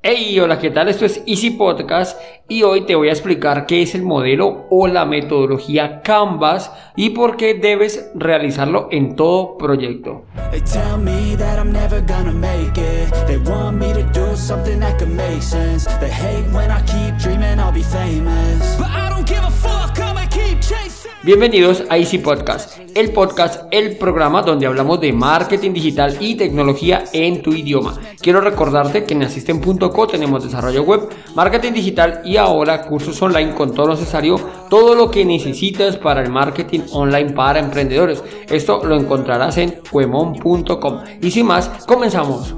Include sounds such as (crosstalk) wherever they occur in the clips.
Hey, hola, ¿qué tal? Esto es Easy Podcast y hoy te voy a explicar qué es el modelo o la metodología Canvas y por qué debes realizarlo en todo proyecto. They Bienvenidos a Easy Podcast, el podcast, el programa donde hablamos de marketing digital y tecnología en tu idioma. Quiero recordarte que en asisten.co tenemos desarrollo web, marketing digital y ahora cursos online con todo lo necesario, todo lo que necesitas para el marketing online para emprendedores. Esto lo encontrarás en cuemon.com. Y sin más, comenzamos.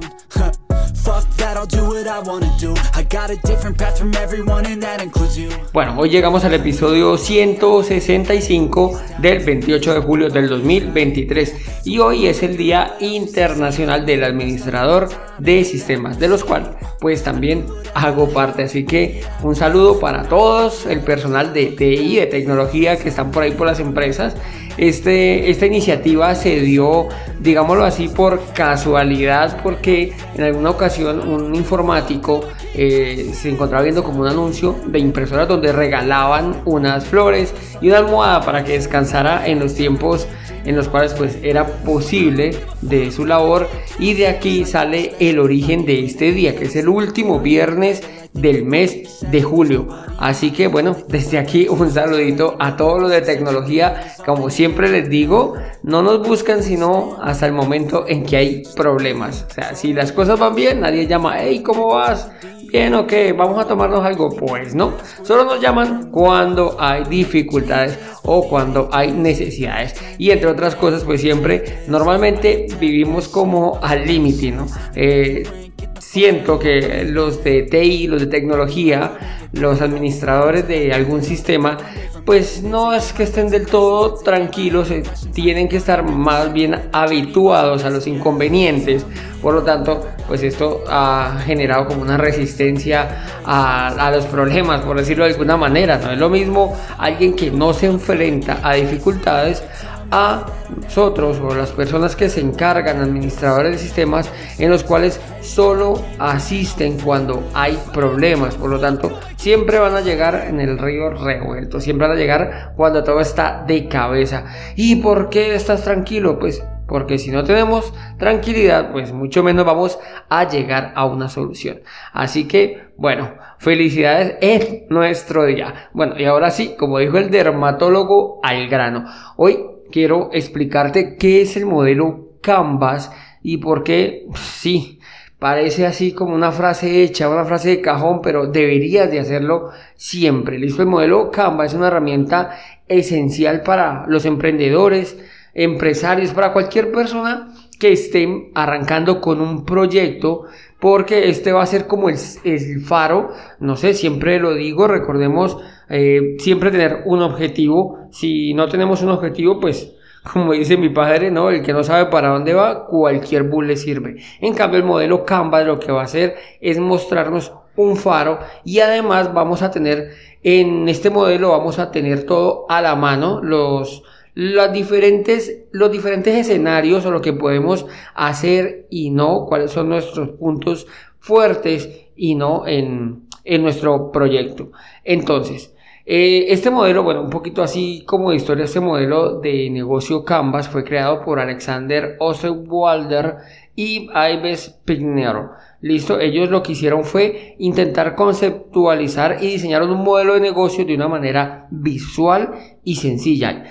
Bueno, hoy llegamos al episodio 165 del 28 de julio del 2023 y hoy es el Día Internacional del Administrador de Sistemas, de los cuales pues también hago parte. Así que un saludo para todos, el personal de TI, de tecnología que están por ahí por las empresas. Este, esta iniciativa se dio, digámoslo así, por casualidad, porque en alguna ocasión un informático eh, se encontraba viendo como un anuncio de impresoras donde regalaban unas flores y una almohada para que descansara en los tiempos en los cuales pues era posible de su labor. Y de aquí sale el origen de este día que es el último viernes del mes de julio así que bueno desde aquí un saludito a todos los de tecnología como siempre les digo no nos buscan sino hasta el momento en que hay problemas o sea si las cosas van bien nadie llama hey cómo vas Bien, ok, vamos a tomarnos algo. Pues no, solo nos llaman cuando hay dificultades o cuando hay necesidades. Y entre otras cosas, pues siempre, normalmente vivimos como al límite, ¿no? Eh, siento que los de TI, los de tecnología, los administradores de algún sistema, pues no es que estén del todo tranquilos, eh, tienen que estar más bien habituados a los inconvenientes. Por lo tanto, pues esto ha generado como una resistencia a, a los problemas, por decirlo de alguna manera. No es lo mismo alguien que no se enfrenta a dificultades a nosotros o las personas que se encargan, administradores de sistemas, en los cuales solo asisten cuando hay problemas. Por lo tanto, siempre van a llegar en el río revuelto, siempre van a llegar cuando todo está de cabeza. ¿Y por qué estás tranquilo? Pues porque si no tenemos tranquilidad, pues mucho menos vamos a llegar a una solución. Así que, bueno, felicidades en nuestro día. Bueno, y ahora sí, como dijo el dermatólogo, al grano. Hoy quiero explicarte qué es el modelo Canvas y por qué, sí, parece así como una frase hecha, una frase de cajón, pero deberías de hacerlo siempre. Listo, el modelo Canvas es una herramienta esencial para los emprendedores, empresarios, para cualquier persona que esté arrancando con un proyecto, porque este va a ser como el, el faro, no sé, siempre lo digo, recordemos eh, siempre tener un objetivo, si no tenemos un objetivo, pues (laughs) como dice mi padre, ¿no? El que no sabe para dónde va, cualquier bus le sirve. En cambio, el modelo Canva lo que va a hacer es mostrarnos un faro y además vamos a tener en este modelo vamos a tener todo a la mano los las diferentes, los diferentes escenarios o lo que podemos hacer y no, cuáles son nuestros puntos fuertes y no en, en nuestro proyecto. Entonces, eh, este modelo, bueno, un poquito así como de historia, este modelo de negocio Canvas fue creado por Alexander Osterwalder y Ives Pignero. Listo, ellos lo que hicieron fue intentar conceptualizar y diseñar un modelo de negocio de una manera visual y sencilla.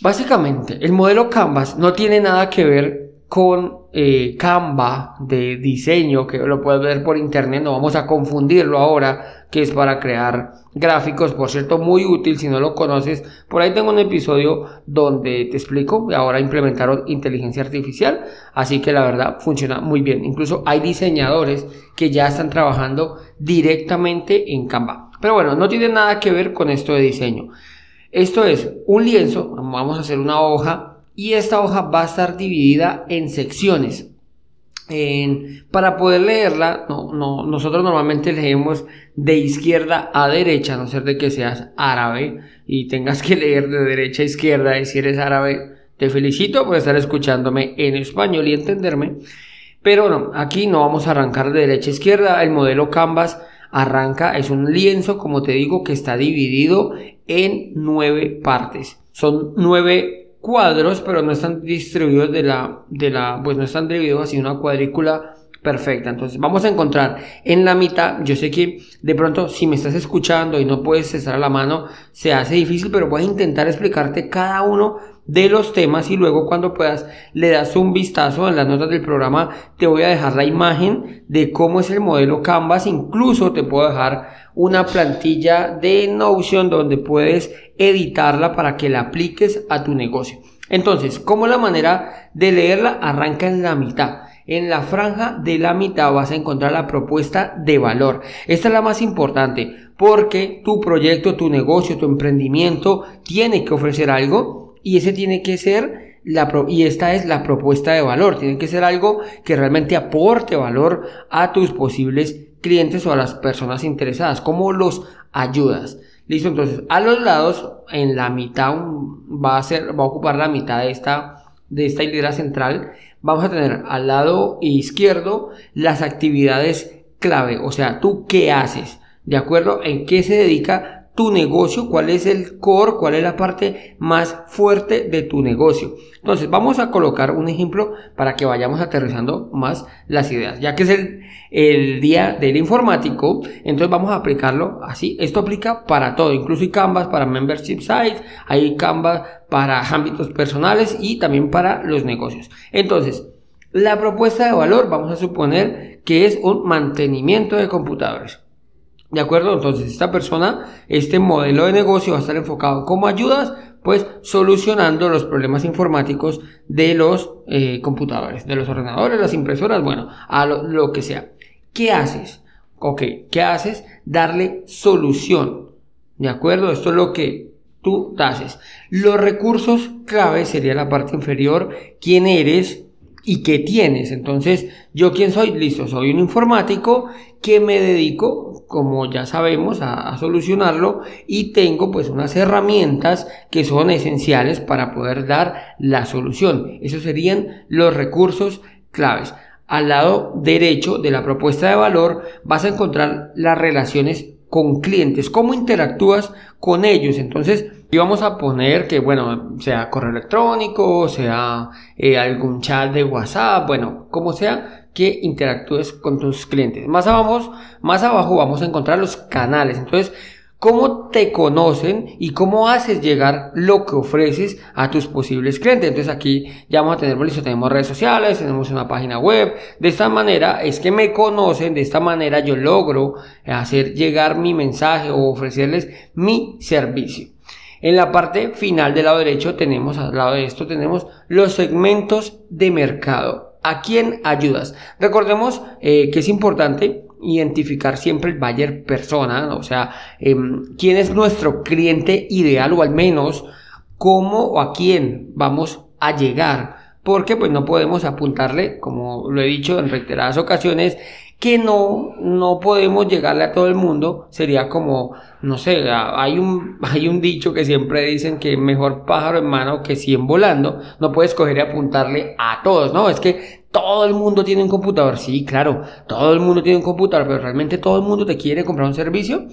Básicamente, el modelo Canvas no tiene nada que ver con eh, Canva de diseño, que lo puedes ver por internet, no vamos a confundirlo ahora, que es para crear gráficos, por cierto, muy útil si no lo conoces. Por ahí tengo un episodio donde te explico, ahora implementaron inteligencia artificial, así que la verdad funciona muy bien. Incluso hay diseñadores que ya están trabajando directamente en Canva. Pero bueno, no tiene nada que ver con esto de diseño. Esto es un lienzo, vamos a hacer una hoja y esta hoja va a estar dividida en secciones. para poder leerla, no, no, nosotros normalmente leemos de izquierda a derecha, a no ser de que seas árabe y tengas que leer de derecha a izquierda y si eres árabe, te felicito por estar escuchándome en español y entenderme. Pero no, aquí no vamos a arrancar de derecha a izquierda. El modelo Canvas arranca, es un lienzo, como te digo, que está dividido en nueve partes. Son nueve cuadros, pero no están distribuidos de la, de la, pues no están divididos así una cuadrícula perfecta. Entonces vamos a encontrar en la mitad, yo sé que de pronto si me estás escuchando y no puedes estar a la mano, se hace difícil, pero voy a intentar explicarte cada uno de los temas y luego cuando puedas le das un vistazo en las notas del programa te voy a dejar la imagen de cómo es el modelo Canvas. Incluso te puedo dejar una plantilla de Notion donde puedes editarla para que la apliques a tu negocio. Entonces como la manera de leerla arranca en la mitad. En la franja de la mitad vas a encontrar la propuesta de valor. Esta es la más importante porque tu proyecto, tu negocio, tu emprendimiento tiene que ofrecer algo y ese tiene que ser la y esta es la propuesta de valor, tiene que ser algo que realmente aporte valor a tus posibles clientes o a las personas interesadas, cómo los ayudas. Listo, entonces a los lados en la mitad va a ser va a ocupar la mitad de esta de esta hilera central, vamos a tener al lado izquierdo las actividades clave, o sea, tú qué haces, ¿de acuerdo? ¿En qué se dedica tu negocio, cuál es el core, cuál es la parte más fuerte de tu negocio. Entonces, vamos a colocar un ejemplo para que vayamos aterrizando más las ideas. Ya que es el, día del informático, entonces vamos a aplicarlo así. Esto aplica para todo, incluso hay Canvas para membership sites, hay Canvas para ámbitos personales y también para los negocios. Entonces, la propuesta de valor, vamos a suponer que es un mantenimiento de computadores. ¿De acuerdo? Entonces, esta persona, este modelo de negocio va a estar enfocado como ayudas, pues solucionando los problemas informáticos de los eh, computadores, de los ordenadores, las impresoras, bueno, a lo, que sea. ¿Qué haces? Ok, ¿qué haces? Darle solución. ¿De acuerdo? Esto es lo que tú haces. Los recursos clave sería la parte inferior, quién eres y qué tienes. Entonces, ¿yo quién soy? Listo, soy un informático que me dedico como ya sabemos, a, solucionarlo y tengo pues unas herramientas que son esenciales para poder dar la solución. Esos serían los recursos claves. Al lado derecho de la propuesta de valor vas a encontrar las relaciones con clientes, cómo interactúas con ellos. Entonces, vamos a poner que, bueno, sea correo electrónico, sea eh, algún chat de WhatsApp, bueno, como sea, que interactúes con tus clientes. Más abajo, más abajo vamos a encontrar los canales. Entonces, cómo te conocen y cómo haces llegar lo que ofreces a tus posibles clientes. Entonces aquí ya vamos a tener, listo, tenemos redes sociales, tenemos una página web. De esta manera es que me conocen, de esta manera yo logro hacer llegar mi mensaje o ofrecerles mi servicio. En la parte final del lado derecho tenemos, al lado de esto tenemos los segmentos de mercado. ¿A quién ayudas? Recordemos eh, que es importante identificar siempre el buyer persona, o sea, em, quién es nuestro cliente ideal o al menos cómo o a quién vamos a llegar. Porque pues no podemos apuntarle, como lo he dicho en reiteradas ocasiones, que no, no podemos llegarle a todo el mundo. Sería como, no sé, hay un, (laughs) hay un dicho que siempre dicen que mejor pájaro en mano que 100 volando. No puedes coger y apuntarle a todos, ¿no? Es que todo el mundo tiene un computador. Sí, claro, todo el mundo tiene un computador, pero realmente todo el mundo te quiere comprar un servicio.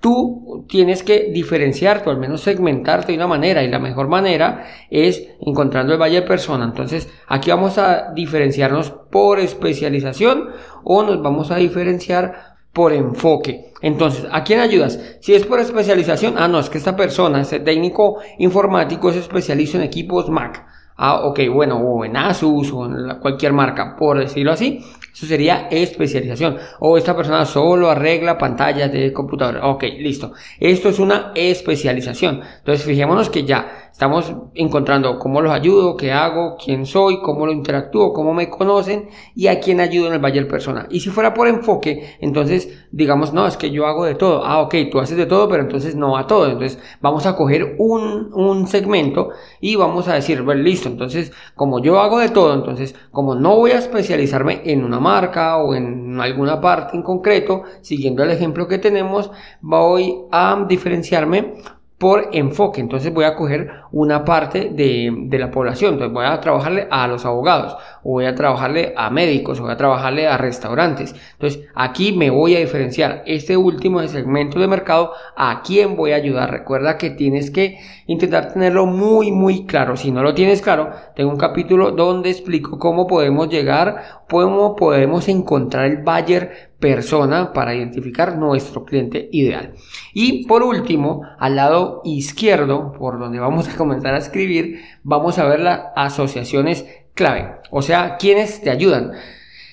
Tú tienes que diferenciarte o al menos segmentarte de una manera y la mejor manera es encontrando el valle persona. Entonces aquí vamos a diferenciarnos por especialización o nos vamos a diferenciar por enfoque. Entonces, ¿a quién ayudas? Si es por especialización, ah, no, es que esta persona, este técnico informático es especialista en equipos Mac. Ah, ok, bueno, o en Asus o en cualquier marca, por decirlo así. Eso sería especialización. O esta persona solo arregla pantallas de computador. Ok, listo. Esto es una especialización. Entonces, fijémonos que ya estamos encontrando cómo los ayudo, qué hago, quién soy, cómo lo interactúo, cómo me conocen y a quién ayudo en el Valle del Persona. Y si fuera por enfoque, entonces digamos, no, es que yo hago de todo. Ah, ok, tú haces de todo, pero entonces no a todo. Entonces, vamos a coger un, un segmento y vamos a decir, bueno, listo. Entonces, como yo hago de todo, entonces, como no voy a especializarme en una marca o en alguna parte en concreto, siguiendo el ejemplo que tenemos, voy a diferenciarme por enfoque. Entonces voy a coger una parte de, de, la población. Entonces voy a trabajarle a los abogados, o voy a trabajarle a médicos, o voy a trabajarle a restaurantes. Entonces aquí me voy a diferenciar este último segmento de mercado a quién voy a ayudar. Recuerda que tienes que intentar tenerlo muy, muy claro. Si no lo tienes claro, tengo un capítulo donde explico cómo podemos llegar, cómo podemos encontrar el buyer persona para identificar nuestro cliente ideal. Y por último, al lado izquierdo, por donde vamos a comenzar a escribir, vamos a ver las asociaciones clave, o sea, quienes te ayudan.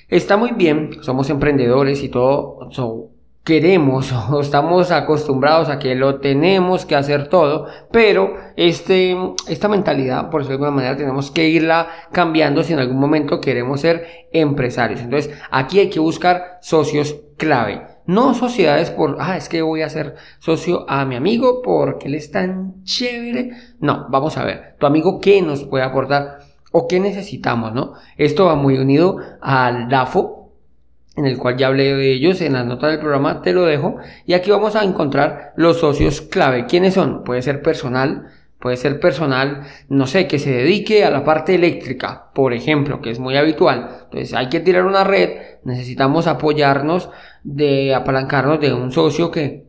Está muy bien, somos emprendedores y todo, queremos (laughs) o estamos acostumbrados a que lo tenemos que hacer todo, pero este, esta mentalidad, por decirlo de alguna manera, tenemos que irla cambiando si en algún momento queremos ser empresarios. Entonces, aquí hay que buscar socios clave. No sociedades por, ah, es que voy a ser socio a mi amigo porque él es tan chévere. No, vamos a ver, tu amigo qué nos puede aportar o qué necesitamos, ¿no? Esto va muy unido al DAFO, en el cual ya hablé de ellos en las notas del programa, te lo dejo. Y aquí vamos a encontrar los socios clave. ¿Quiénes son? Puede ser personal, puede ser personal, no sé, que se dedique a la parte eléctrica, por ejemplo, que es muy habitual. Entonces hay que tirar una red, necesitamos apoyarnos de apalancarnos de un socio que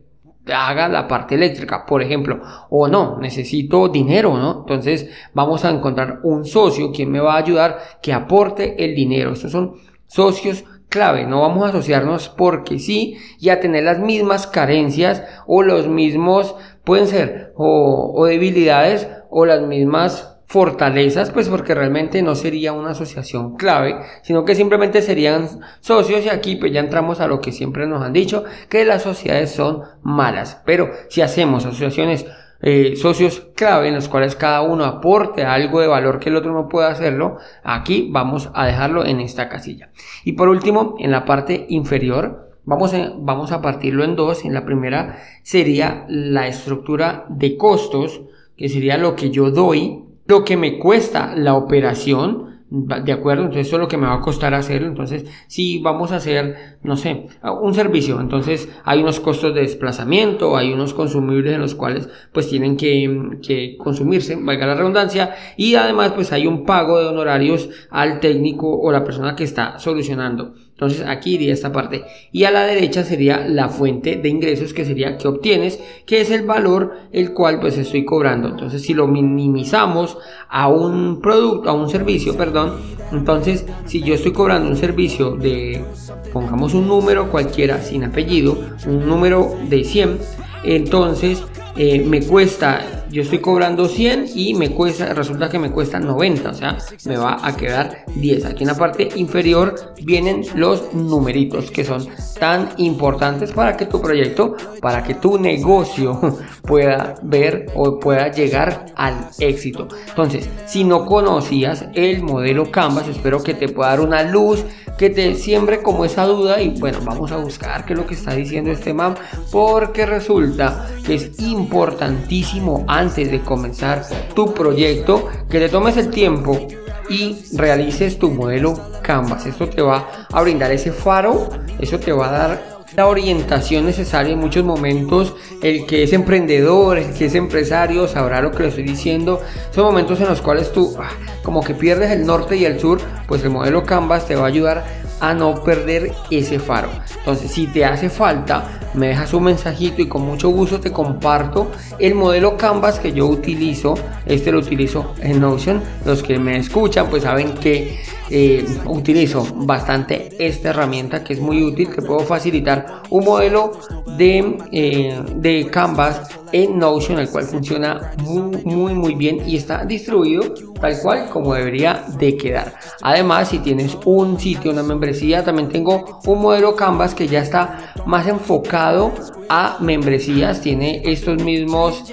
haga la parte eléctrica, por ejemplo, o no, necesito dinero, ¿no? Entonces vamos a encontrar un socio quien me va a ayudar que aporte el dinero. Estos son socios clave, no vamos a asociarnos porque sí y a tener las mismas carencias o los mismos, pueden ser, o, debilidades o las mismas fortalezas, pues porque realmente no sería una asociación clave, sino que simplemente serían socios y aquí pues ya entramos a lo que siempre nos han dicho, que las sociedades son malas, pero si hacemos asociaciones eh, socios clave en los cuales cada uno aporte algo de valor que el otro no puede hacerlo, aquí vamos a dejarlo en esta casilla. Y por último, en la parte inferior, vamos vamos a partirlo en dos. En la primera sería la estructura de costos, que sería lo que yo doy, lo que me cuesta la operación, ¿De acuerdo? Entonces eso es lo que me va a costar hacerlo. Entonces, si vamos a hacer, no sé, un servicio, entonces hay unos costos de desplazamiento, hay unos consumibles en los cuales pues tienen que, que consumirse, valga la redundancia, y además pues hay un pago de honorarios al técnico o la persona que está solucionando. Entonces aquí iría esta parte. Y a la derecha sería la fuente de ingresos que sería que obtienes, que es el valor el cual pues estoy cobrando. Entonces si lo minimizamos a un producto, a un servicio, perdón, entonces si yo estoy cobrando un servicio de, pongamos un número cualquiera sin apellido, un número de 100, entonces eh, me cuesta, yo estoy cobrando 100 y me cuesta, resulta que me cuesta 90, o sea, me va a quedar 10. Aquí en la parte inferior vienen los numeritos que son tan importantes para que tu proyecto, para que tu negocio (laughs) pueda ver o pueda llegar al éxito. Entonces, si no conocías el modelo Canvas, espero que te pueda dar una luz que te siembre como esa duda y bueno, vamos a buscar qué es lo que está diciendo este man porque resulta que es importantísimo antes de comenzar tu proyecto que te tomes el tiempo y realices tu modelo Canvas. Esto te va a brindar ese faro, eso te va a dar la orientación necesaria en muchos momentos. El que es emprendedor, el que es empresario, sabrá lo que le estoy diciendo. Son momentos en los cuales tú ah, como que pierdes el norte y el sur, pues el modelo Canvas te va a ayudar a no perder ese faro. Entonces, si te hace falta, me dejas un mensajito y con mucho gusto te comparto el modelo Canvas que yo utilizo. Este lo utilizo en Notion. Los que me escuchan, pues saben que eh, utilizo bastante esta herramienta que es muy útil, que puedo facilitar un modelo de, eh, de Canvas en Notion, el cual funciona muy, muy, muy bien y está distribuido tal cual como debería de quedar. Además, si tienes un sitio, una membresía, también tengo un modelo Canvas que ya está más enfocado a membresías, tiene estos mismos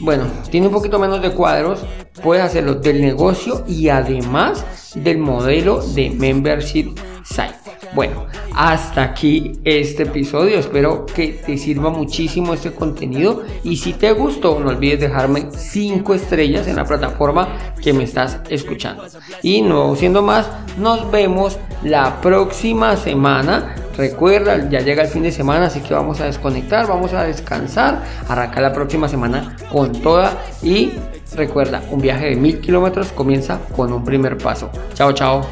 bueno, tiene un poquito menos de cuadros, puedes hacerlo del negocio y además del modelo de membership site. Bueno, hasta aquí este episodio. Espero que te sirva muchísimo este contenido. Y si te gustó, no olvides dejarme 5 estrellas en la plataforma que me estás escuchando. Y no siendo más, nos vemos la próxima semana Recuerda, ya llega el fin de semana, así que vamos a desconectar, vamos a descansar, arrancar la próxima semana con toda y recuerda, un viaje de mil kilómetros comienza con un primer paso. Chao, chao.